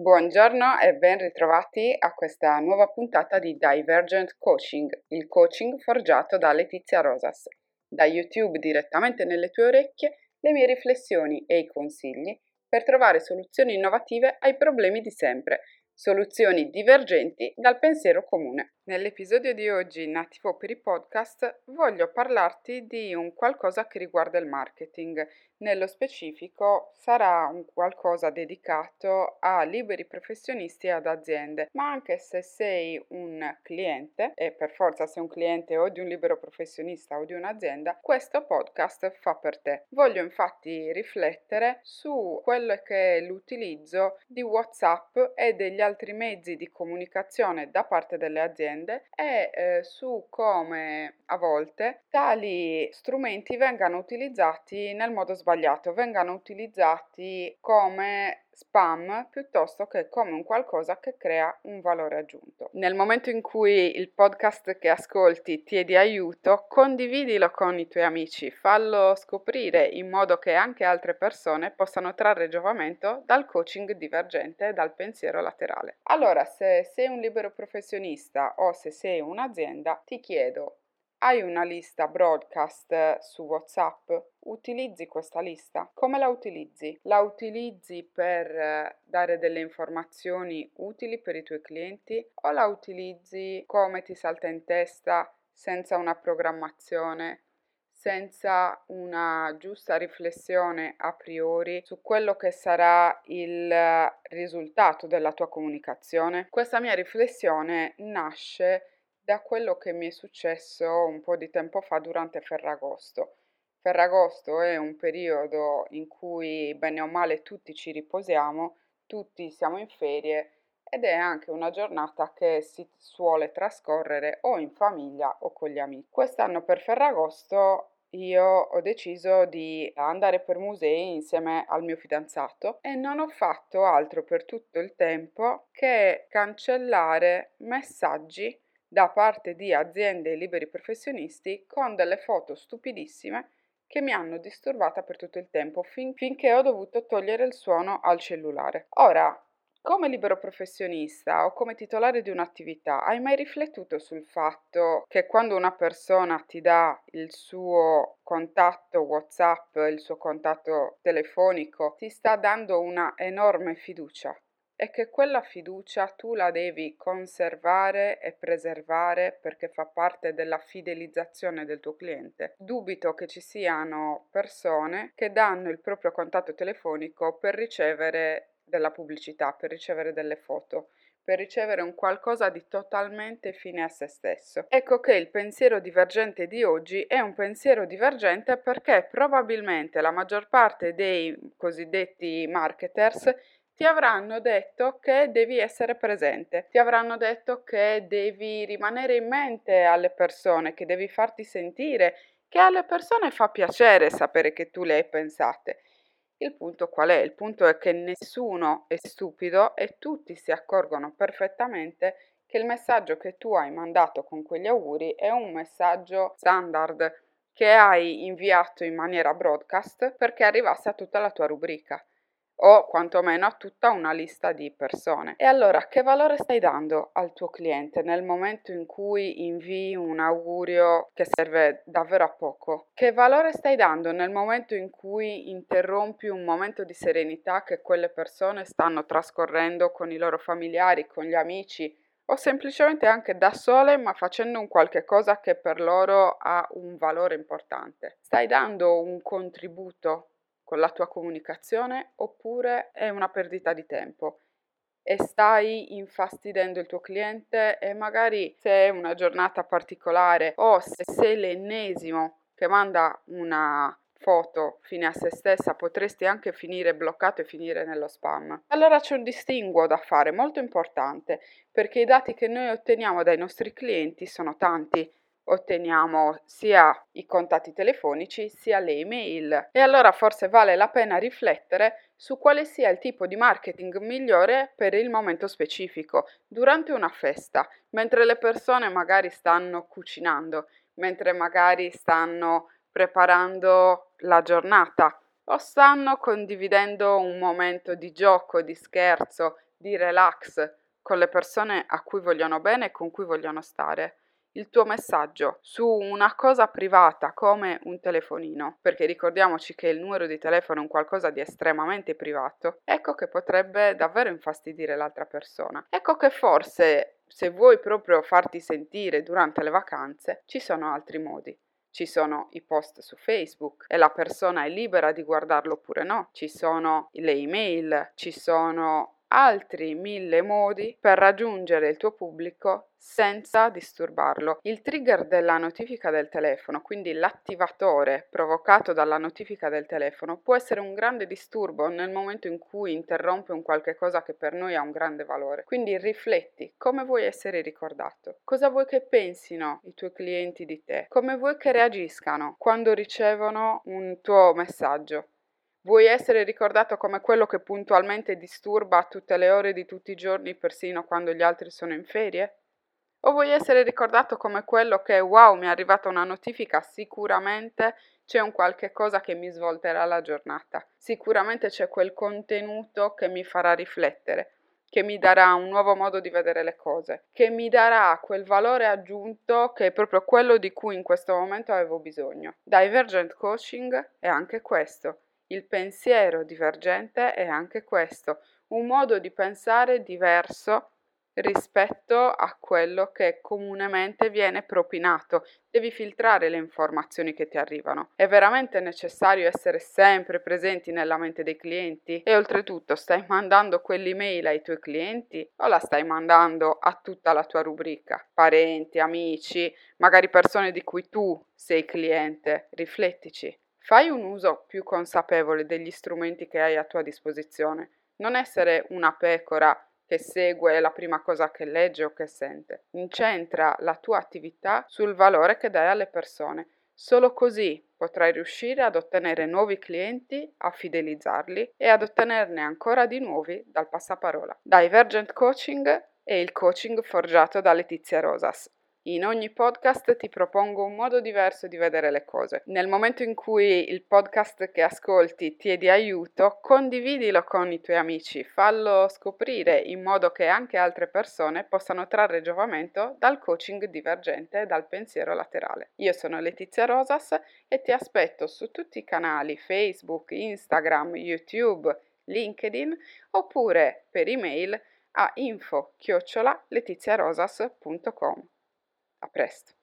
Buongiorno e ben ritrovati a questa nuova puntata di Divergent Coaching, il coaching forgiato da Letizia Rosas. Da YouTube direttamente nelle tue orecchie le mie riflessioni e i consigli per trovare soluzioni innovative ai problemi di sempre, soluzioni divergenti dal pensiero comune. Nell'episodio di oggi Nativo per i podcast voglio parlarti di un qualcosa che riguarda il marketing. Nello specifico sarà un qualcosa dedicato a liberi professionisti e ad aziende, ma anche se sei un cliente e per forza sei un cliente o di un libero professionista o di un'azienda, questo podcast fa per te. Voglio infatti riflettere su quello che è l'utilizzo di WhatsApp e degli altri mezzi di comunicazione da parte delle aziende aziende e eh, su come a volte tali strumenti vengano utilizzati nel modo sbagliato, vengano utilizzati come spam piuttosto che come un qualcosa che crea un valore aggiunto. Nel momento in cui il podcast che ascolti ti è di aiuto, condividilo con i tuoi amici, fallo scoprire in modo che anche altre persone possano trarre giovamento dal coaching divergente e dal pensiero laterale. Allora, se sei un libero professionista o se sei un'azienda, ti chiedo hai una lista broadcast su WhatsApp? Utilizzi questa lista? Come la utilizzi? La utilizzi per eh, dare delle informazioni utili per i tuoi clienti o la utilizzi come ti salta in testa senza una programmazione senza una giusta riflessione a priori su quello che sarà il risultato della tua comunicazione. Questa mia riflessione nasce da quello che mi è successo un po' di tempo fa durante Ferragosto. Ferragosto è un periodo in cui bene o male tutti ci riposiamo, tutti siamo in ferie ed è anche una giornata che si suole trascorrere o in famiglia o con gli amici. Quest'anno per Ferragosto io ho deciso di andare per musei insieme al mio fidanzato e non ho fatto altro per tutto il tempo che cancellare messaggi da parte di aziende e liberi professionisti con delle foto stupidissime che mi hanno disturbata per tutto il tempo fin- finché ho dovuto togliere il suono al cellulare. Ora, come libero professionista o come titolare di un'attività, hai mai riflettuto sul fatto che quando una persona ti dà il suo contatto WhatsApp, il suo contatto telefonico, ti sta dando una enorme fiducia? È che quella fiducia tu la devi conservare e preservare perché fa parte della fidelizzazione del tuo cliente. Dubito che ci siano persone che danno il proprio contatto telefonico per ricevere della pubblicità, per ricevere delle foto per ricevere un qualcosa di totalmente fine a se stesso. Ecco che il pensiero divergente di oggi è un pensiero divergente perché probabilmente la maggior parte dei cosiddetti marketers ti avranno detto che devi essere presente, ti avranno detto che devi rimanere in mente alle persone, che devi farti sentire, che alle persone fa piacere sapere che tu le hai pensate. Il punto qual è? Il punto è che nessuno è stupido e tutti si accorgono perfettamente che il messaggio che tu hai mandato con quegli auguri è un messaggio standard che hai inviato in maniera broadcast perché arrivasse a tutta la tua rubrica o quantomeno a tutta una lista di persone. E allora che valore stai dando al tuo cliente nel momento in cui invii un augurio che serve davvero a poco? Che valore stai dando nel momento in cui interrompi un momento di serenità che quelle persone stanno trascorrendo con i loro familiari, con gli amici o semplicemente anche da sole ma facendo un qualche cosa che per loro ha un valore importante? Stai dando un contributo con la tua comunicazione oppure è una perdita di tempo e stai infastidendo il tuo cliente e magari se è una giornata particolare o se sei l'ennesimo che manda una foto fine a se stessa potresti anche finire bloccato e finire nello spam. Allora c'è un distinguo da fare molto importante perché i dati che noi otteniamo dai nostri clienti sono tanti otteniamo sia i contatti telefonici sia le email. E allora forse vale la pena riflettere su quale sia il tipo di marketing migliore per il momento specifico durante una festa, mentre le persone magari stanno cucinando, mentre magari stanno preparando la giornata o stanno condividendo un momento di gioco, di scherzo, di relax con le persone a cui vogliono bene e con cui vogliono stare il tuo messaggio su una cosa privata come un telefonino, perché ricordiamoci che il numero di telefono è un qualcosa di estremamente privato, ecco che potrebbe davvero infastidire l'altra persona. Ecco che forse se vuoi proprio farti sentire durante le vacanze, ci sono altri modi. Ci sono i post su Facebook e la persona è libera di guardarlo oppure no. Ci sono le email, ci sono altri mille modi per raggiungere il tuo pubblico senza disturbarlo. Il trigger della notifica del telefono, quindi l'attivatore provocato dalla notifica del telefono, può essere un grande disturbo nel momento in cui interrompe un qualche cosa che per noi ha un grande valore. Quindi rifletti come vuoi essere ricordato, cosa vuoi che pensino i tuoi clienti di te, come vuoi che reagiscano quando ricevono un tuo messaggio. Vuoi essere ricordato come quello che puntualmente disturba tutte le ore di tutti i giorni, persino quando gli altri sono in ferie? O vuoi essere ricordato come quello che, wow, mi è arrivata una notifica, sicuramente c'è un qualche cosa che mi svolterà la giornata, sicuramente c'è quel contenuto che mi farà riflettere, che mi darà un nuovo modo di vedere le cose, che mi darà quel valore aggiunto che è proprio quello di cui in questo momento avevo bisogno. Divergent Coaching è anche questo, il pensiero divergente è anche questo, un modo di pensare diverso rispetto a quello che comunemente viene propinato. Devi filtrare le informazioni che ti arrivano. È veramente necessario essere sempre presenti nella mente dei clienti e oltretutto stai mandando quell'email ai tuoi clienti o la stai mandando a tutta la tua rubrica? Parenti, amici, magari persone di cui tu sei cliente. Riflettici. Fai un uso più consapevole degli strumenti che hai a tua disposizione. Non essere una pecora che segue la prima cosa che legge o che sente. Incentra la tua attività sul valore che dai alle persone. Solo così potrai riuscire ad ottenere nuovi clienti, a fidelizzarli e ad ottenerne ancora di nuovi dal passaparola. Divergent Coaching è il coaching forgiato da Letizia Rosas. In ogni podcast ti propongo un modo diverso di vedere le cose. Nel momento in cui il podcast che ascolti ti è di aiuto, condividilo con i tuoi amici, fallo scoprire in modo che anche altre persone possano trarre giovamento dal coaching divergente e dal pensiero laterale. Io sono Letizia Rosas e ti aspetto su tutti i canali Facebook, Instagram, YouTube, LinkedIn oppure per email a info-letiziarosas.com. A presto!